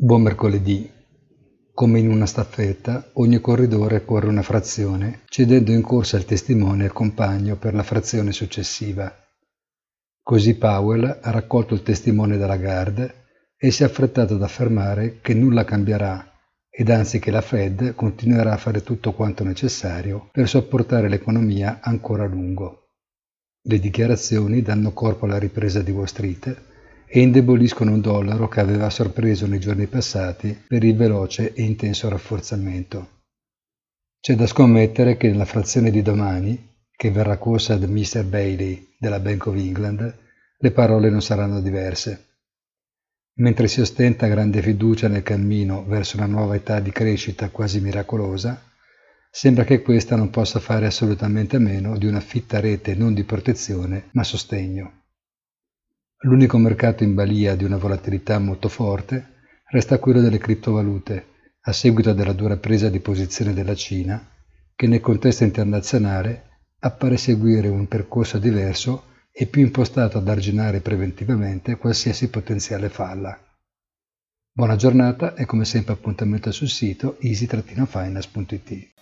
Buon mercoledì. Come in una staffetta, ogni corridore corre una frazione, cedendo in corsa il testimone al compagno per la frazione successiva. Così Powell ha raccolto il testimone dalla Lagarde e si è affrettato ad affermare che nulla cambierà ed anzi che la Fed continuerà a fare tutto quanto necessario per sopportare l'economia ancora a lungo. Le dichiarazioni danno corpo alla ripresa di Wall Street e indeboliscono un dollaro che aveva sorpreso nei giorni passati per il veloce e intenso rafforzamento. C'è da scommettere che nella frazione di domani, che verrà corsa da Mr. Bailey della Bank of England, le parole non saranno diverse. Mentre si ostenta grande fiducia nel cammino verso una nuova età di crescita quasi miracolosa, sembra che questa non possa fare assolutamente meno di una fitta rete non di protezione ma sostegno. L'unico mercato in balia di una volatilità molto forte resta quello delle criptovalute, a seguito della dura presa di posizione della Cina, che nel contesto internazionale appare seguire un percorso diverso e più impostato ad arginare preventivamente qualsiasi potenziale falla. Buona giornata e come sempre appuntamento sul sito easy-finance.it.